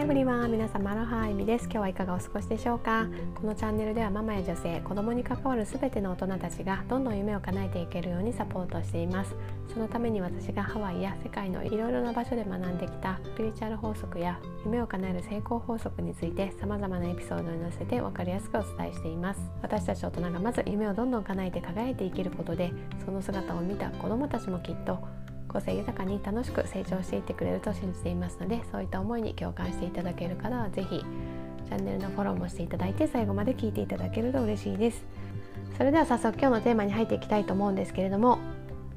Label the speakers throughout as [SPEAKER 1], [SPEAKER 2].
[SPEAKER 1] ハイブリワン皆様アロハエミです。今日はいかがお過ごしでしょうか？このチャンネルではママや女性子供に関わるすべての大人たちがどんどん夢を叶えていけるようにサポートしています。そのために私がハワイや世界のいろいろな場所で学んできたスピリチュアル法則や夢を叶える成功法則について様々なエピソードに載せて分かりやすくお伝えしています。私たち大人がまず夢をどんどん叶えて輝いていけることでその姿を見た子供たちもきっと個性豊かに楽しく成長していってくれると信じていますのでそういった思いに共感していただける方は是非チャンネルのフォローもしていただいて最後まで聞いていただけると嬉しいです。それでは早速今日のテーマに入っていきたいと思うんですけれども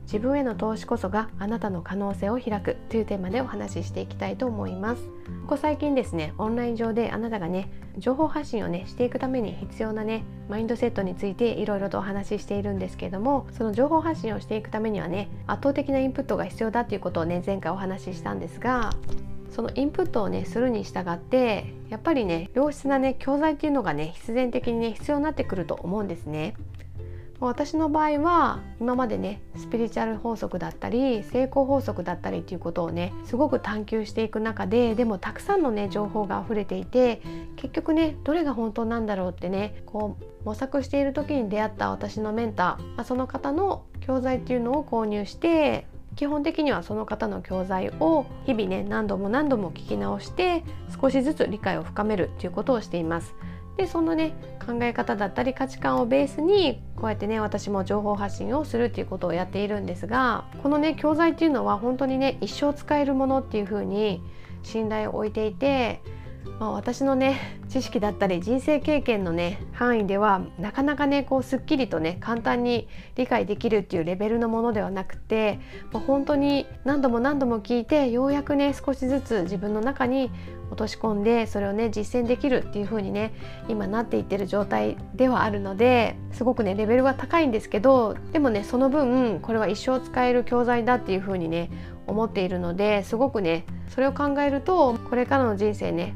[SPEAKER 1] 自分への投資こそがあなたの可能性を開くというテーマでお話ししていきたいと思いますここ最近ですねオンライン上であなたがね情報発信をねしていくために必要なねマインドセットについていろいろとお話ししているんですけれどもその情報発信をしていくためにはね圧倒的なインプットが必要だということをね前回お話ししたんですがそのインプットをねするに従ってやっぱりね良質なね教材っていうのがね必然的にね必要になってくると思うんですね。私の場合は今までねスピリチュアル法則だったり成功法則だったりっていうことをねすごく探求していく中ででもたくさんのね情報が溢れていて結局ねどれが本当なんだろうってねこう模索している時に出会った私のメンター、まあ、その方の教材っていうのを購入して基本的にはその方の教材を日々ね何度も何度も聞き直して少しずつ理解を深めるっていうことをしています。でそのね考え方だったり価値観をベースにこうやってね私も情報発信をするっていうことをやっているんですがこのね教材っていうのは本当にね一生使えるものっていうふうに信頼を置いていてまあ、私のね知識だったり人生経験のね範囲ではなかなかねこうすっきりとね簡単に理解できるっていうレベルのものではなくて、まあ、本当に何度も何度も聞いてようやくね少しずつ自分の中に落とし込んでそれをね実践できるっていう風にね今なっていってる状態ではあるのですごくねレベルは高いんですけどでもねその分これは一生使える教材だっていう風にね思っているのですごくねそれを考えるとこれからの人生ね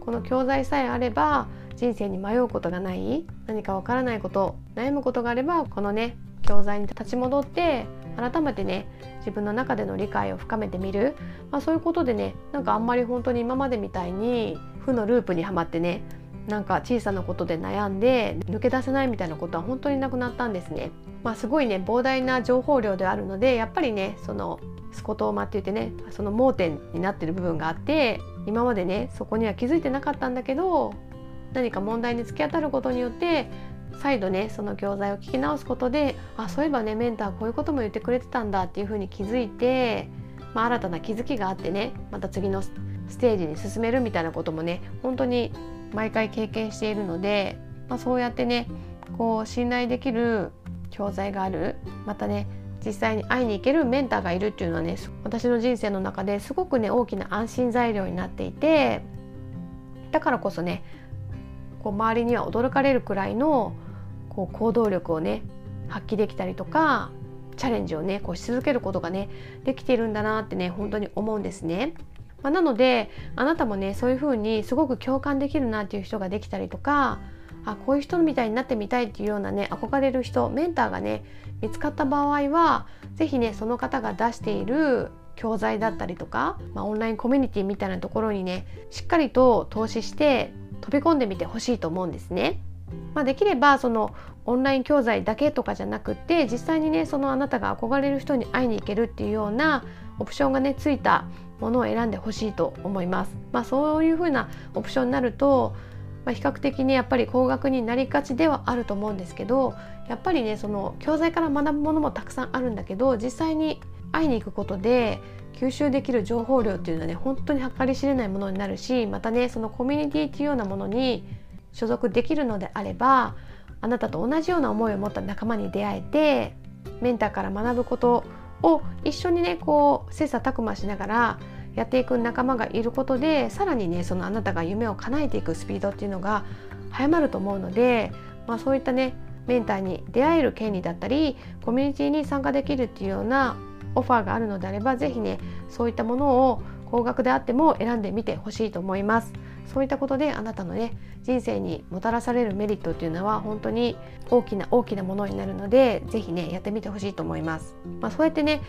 [SPEAKER 1] この教材さえあれば人生に迷うことがない何かわからないこと悩むことがあればこのね教材に立ち戻って改めてね自分の中での理解を深めてみる、まあ、そういうことでねなんかあんまり本当に今までみたいに負のループにはまってねなんか小さなことで悩んで抜け出せないみたいなことは本当になくなったんですね。まあ、すごいね膨大な情報量であるのでやっぱりねそのスコトーマって言ってねその盲点になってる部分があって今までねそこには気づいてなかったんだけど何か問題に突き当たることによって再度ねその教材を聞き直すことであそういえばねメンターこういうことも言ってくれてたんだっていうふうに気づいて、まあ、新たな気づきがあってねまた次のステージに進めるみたいなこともね本当に毎回経験しているので、まあ、そうやってねこう信頼できる教材があるまたね実際に会いに行けるメンターがいるっていうのはね私の人生の中ですごくね大きな安心材料になっていてだからこそねこう周りには驚かれるくらいのこう行動力をね発揮できたりとかチャレンジをねこうし続けることがねできているんだなってね本当に思うんですね。まあ、なのであなたもねそういうふうにすごく共感できるなっていう人ができたりとかあこういう人みたいになってみたいっていうようなね憧れる人メンターがね見つかった場合は是非ねその方が出している教材だったりとか、まあ、オンラインコミュニティみたいなところにねしっかりと投資して飛び込んでみてほしいと思うんですね。まあ、できればそのオンライン教材だけとかじゃなくて実際にねそのあなたが憧れる人に会いに行けるっていうようなオプションがねついたものを選んでほしいと思います。まあ、そういうふうなオプションになるとまあ、比較的にやっぱり高額になりがちではあると思うんですけどやっぱりねその教材から学ぶものもたくさんあるんだけど実際に会いに行くことで吸収できる情報量っていうのはね本当に計り知れないものになるしまたねそのコミュニティっていうようなものに所属できるのであればあなたと同じような思いを持った仲間に出会えてメンターから学ぶことを一緒にねこう切磋琢磨しながらやっていく仲間がいることでさらにねそのあなたが夢を叶えていくスピードっていうのが早まると思うので、まあ、そういったねメンターに出会える権利だったりコミュニティに参加できるっていうようなオファーがあるのであれば是非ねそういったものを高額であっても選んでみてほしいと思います。そういったことであなたのね人生にもたらされるメリットっていうのは本当に大きな大きなものになるので是非ねやってみてほしいと思います。まあ、そうやってね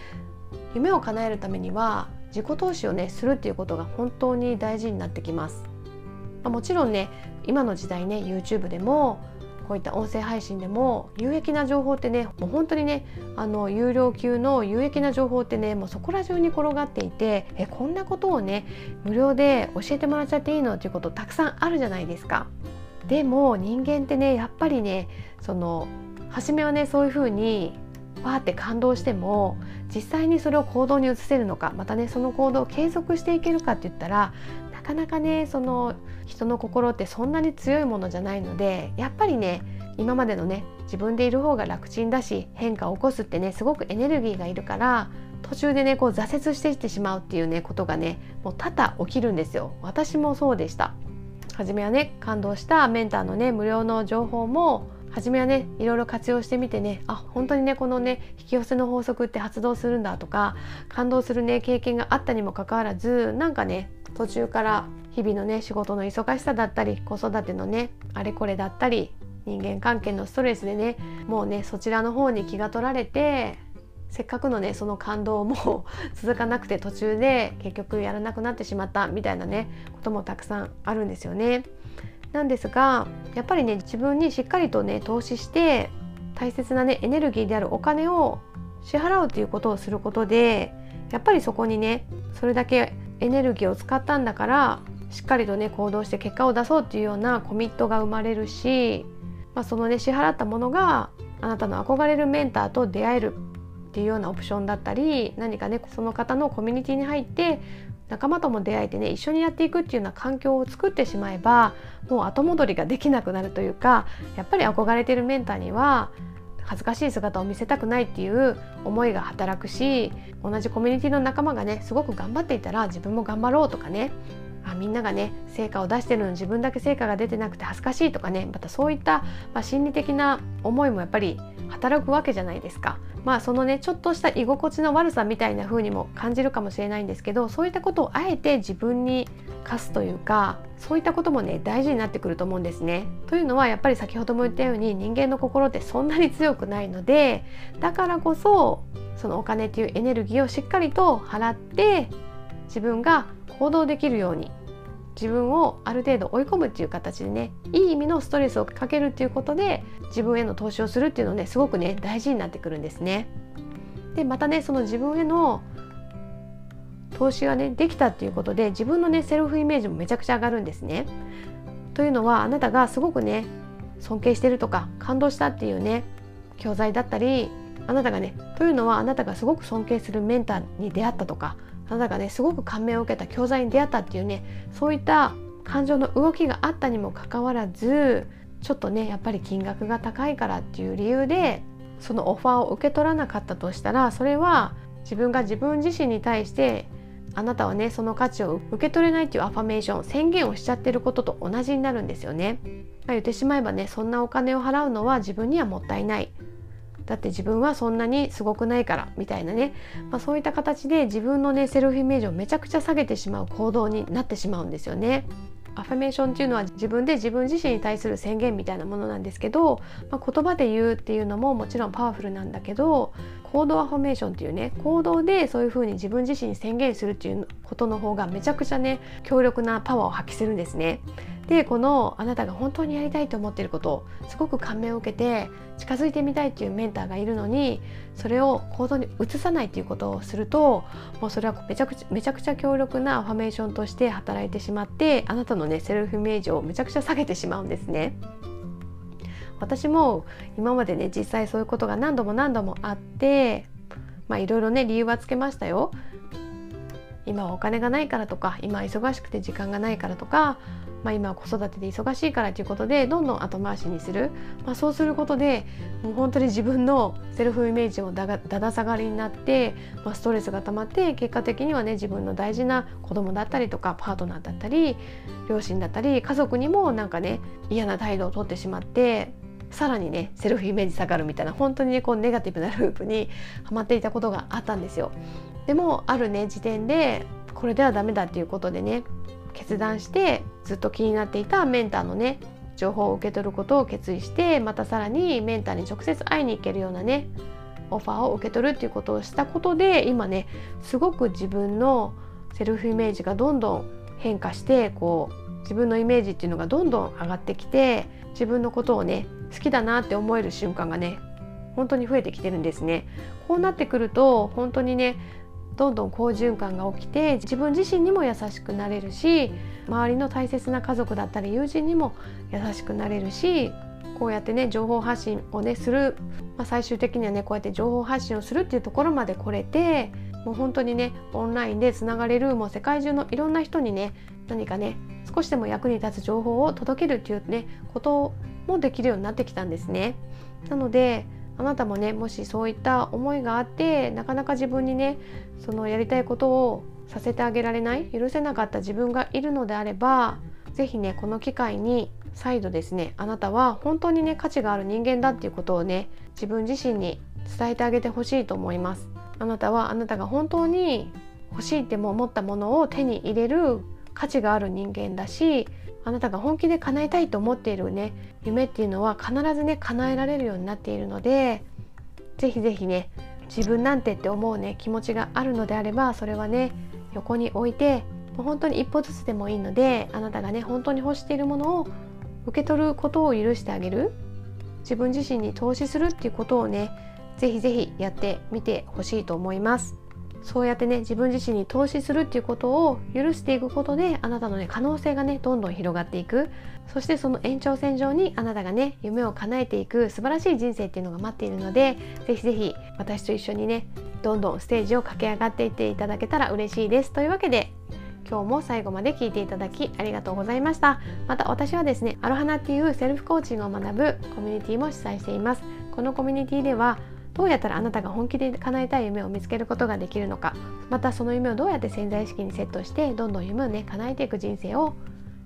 [SPEAKER 1] 夢を叶えるためには自己投資をねするっていうことが本当に大事になってきます。まあ、もちろんね今の時代ね YouTube でもこういった音声配信でも有益な情報ってねもう本当にねあの有料級の有益な情報ってねもうそこら中に転がっていてえこんなことをね無料で教えてもらっちゃっていいのっていうことたくさんあるじゃないですか。でも人間ってねやっぱりねその初めはねそういうふうにわーって感動しても実際にそれを行動に移せるのかまたねその行動を継続していけるかって言ったらかなかねその人の心ってそんなに強いものじゃないのでやっぱりね今までのね自分でいる方が楽ちんだし変化を起こすってねすごくエネルギーがいるから途中でねこう挫折していってしまうっていうねことがねもう多々起きるんですよ。私もそうでした。初めはね感動した。メンターのね無料の情報も初めはねいろいろ活用してみてねあ本当にねこのね引き寄せの法則って発動するんだとか感動するね経験があったにもかかわらずなんかね途中から日々のね仕事の忙しさだったり子育てのねあれこれだったり人間関係のストレスでねもうねそちらの方に気が取られてせっかくのねその感動も 続かなくて途中で結局やらなくなってしまったみたいなねこともたくさんあるんですよね。なんですがやっぱりね自分にしっかりとね投資して大切なねエネルギーであるお金を支払うということをすることでやっぱりそこにねそれだけエネルギーを使ったんだからしっかりとね行動して結果を出そうっていうようなコミットが生まれるし、まあ、そのね支払ったものがあなたの憧れるメンターと出会えるっていうようなオプションだったり何かねその方のコミュニティに入って仲間とも出会えてね一緒にやっていくっていうような環境を作ってしまえばもう後戻りができなくなるというかやっぱり憧れてるメンターには恥ずかしい姿を見せたくないっていう思いが働くし同じコミュニティの仲間がねすごく頑張っていたら自分も頑張ろうとかねあみんながね成果を出してるのに自分だけ成果が出てなくて恥ずかしいとかねまたそういった、まあ、心理的な思いもやっぱり働くわけじゃないですか。まあそのねちょっとした居心地の悪さみたいな風にも感じるかもしれないんですけどそういったことをあえて自分に課すというかそういったこともね大事になってくると思うんですね。というのはやっぱり先ほども言ったように人間の心ってそんなに強くないのでだからこそそのお金っていうエネルギーをしっかりと払って自分が行動できるように自分をある程度追い込むっていう形でねいい意味のストレスをかけるっていうことで自分への投資をするっていうのねすごくね大事になってくるんですね。でまたねその自分への投資がねできたっていうことで自分のねセルフイメージもめちゃくちゃ上がるんですね。というのはあなたがすごくね尊敬してるとか感動したっていうね教材だったりあなたがねというのはあなたがすごく尊敬するメンターに出会ったとかあなたがねすごく感銘を受けた教材に出会ったっていうねそういった感情の動きがあったにもかかわらずちょっとねやっぱり金額が高いからっていう理由でそのオファーを受け取らなかったとしたらそれは自分が自分自身に対してあなたはねその価値を受け取れないっていうアファメーション宣言をしちゃってることと同じになるんですよね。言ってしまえばねそんなお金を払うのは自分にはもったいないだって自分はそんなにすごくないからみたいなね、まあ、そういった形で自分のねセルフイメージをめちゃくちゃ下げてしまう行動になってしまうんですよね。アファメーションっていうのは自分で自分自身に対する宣言みたいなものなんですけど、まあ、言葉で言うっていうのももちろんパワフルなんだけど行動アファメーションっていうね行動でそういうふうに自分自身に宣言するっていうことの方がめちゃくちゃね強力なパワーを発揮するんですね。でこのあなたが本当にやりたいと思っていることすごく感銘を受けて近づいてみたいっていうメンターがいるのにそれを行動に移さないっていうことをするともうそれはめちゃくちゃめちゃくちゃ強力なアファメーションとして働いてしまってあなたのねセルフイメージをめちゃくちゃ下げてしまうんですね。私も今までね実際そういうことが何度も何度もあってまあいろいろね理由はつけましたよ。今はお金がないからとか今忙しくて時間がないからとかまあ、今は子育てで忙しいからということでどんどん後回しにする、まあ、そうすることでもう本当に自分のセルフイメージもだがだだ下がりになって、まあ、ストレスが溜まって結果的にはね自分の大事な子供だったりとかパートナーだったり両親だったり家族にもなんかね嫌な態度をとってしまってさらにねセルフイメージ下がるみたいな本当にねこうネガティブなループにはまっていたことがあったんですよ。でもあるね時点でこれではダメだっていうことでね決断してずっと気になっていたメンターのね情報を受け取ることを決意してまたさらにメンターに直接会いに行けるようなねオファーを受け取るっていうことをしたことで今ねすごく自分のセルフイメージがどんどん変化してこう自分のイメージっていうのがどんどん上がってきて自分のことをね好きだなって思える瞬間がね本当に増えてきてるんですね。こうなってくると本当にねどんどん好循環が起きて自分自身にも優しくなれるし周りの大切な家族だったり友人にも優しくなれるしこうやってね情報発信をねする、まあ、最終的にはねこうやって情報発信をするっていうところまで来れてもう本当にねオンラインでつながれるもう世界中のいろんな人にね何かね少しでも役に立つ情報を届けるっていうねこともできるようになってきたんですね。なのであなたもねもしそういった思いがあってなかなか自分にねそのやりたいことをさせてあげられない許せなかった自分がいるのであれば是非ねこの機会に再度ですねあなたは本当にね価値がある人間だっていうことをね自分自身に伝えてあげてほしいと思います。あなたはあなたが本当に欲しいっても思ったものを手に入れる価値がある人間だしあなたが本気で叶えたいと思っているね夢っていうのは必ずね叶えられるようになっているので是非是非ね自分なんてって思うね気持ちがあるのであればそれはね横に置いてもう本当に一歩ずつでもいいのであなたがね本当に欲しているものを受け取ることを許してあげる自分自身に投資するっていうことをね是非是非やってみてほしいと思います。そうやってね自分自身に投資するっていうことを許していくことであなたのね可能性がねどんどん広がっていく。そしてその延長線上にあなたがね夢を叶えていく素晴らしい人生っていうのが待っているのでぜひぜひ私と一緒にねどんどんステージを駆け上がっていっていただけたら嬉しいです。というわけで今日も最後まで聞いていただきありがとうございました。また私はですねアロハナっていうセルフコーチングを学ぶコミュニティも主催しています。このコミュニティではどうやったらあなたが本気で叶えたい夢を見つけることができるのかまたその夢をどうやって潜在意識にセットしてどんどん夢をね叶えていく人生を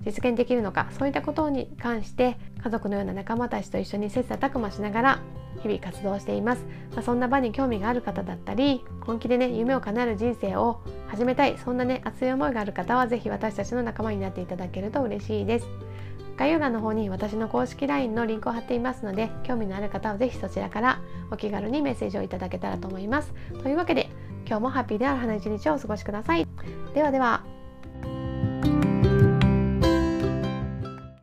[SPEAKER 1] 実現できるのかそういったことに関して家族のような仲間たちと一緒に切磋琢磨しながら日々活動しています、まあ、そんな場に興味がある方だったり本気でね夢を叶える人生を始めたいそんなね熱い思いがある方は是非私たちの仲間になっていただけると嬉しいです。概要欄の方に私の公式 LINE のリンクを貼っていますので興味のある方は是非そちらからお気軽にメッセージをいただけたらと思います。というわけで今日もハッピーである花一日をお過ごしください。ではでは。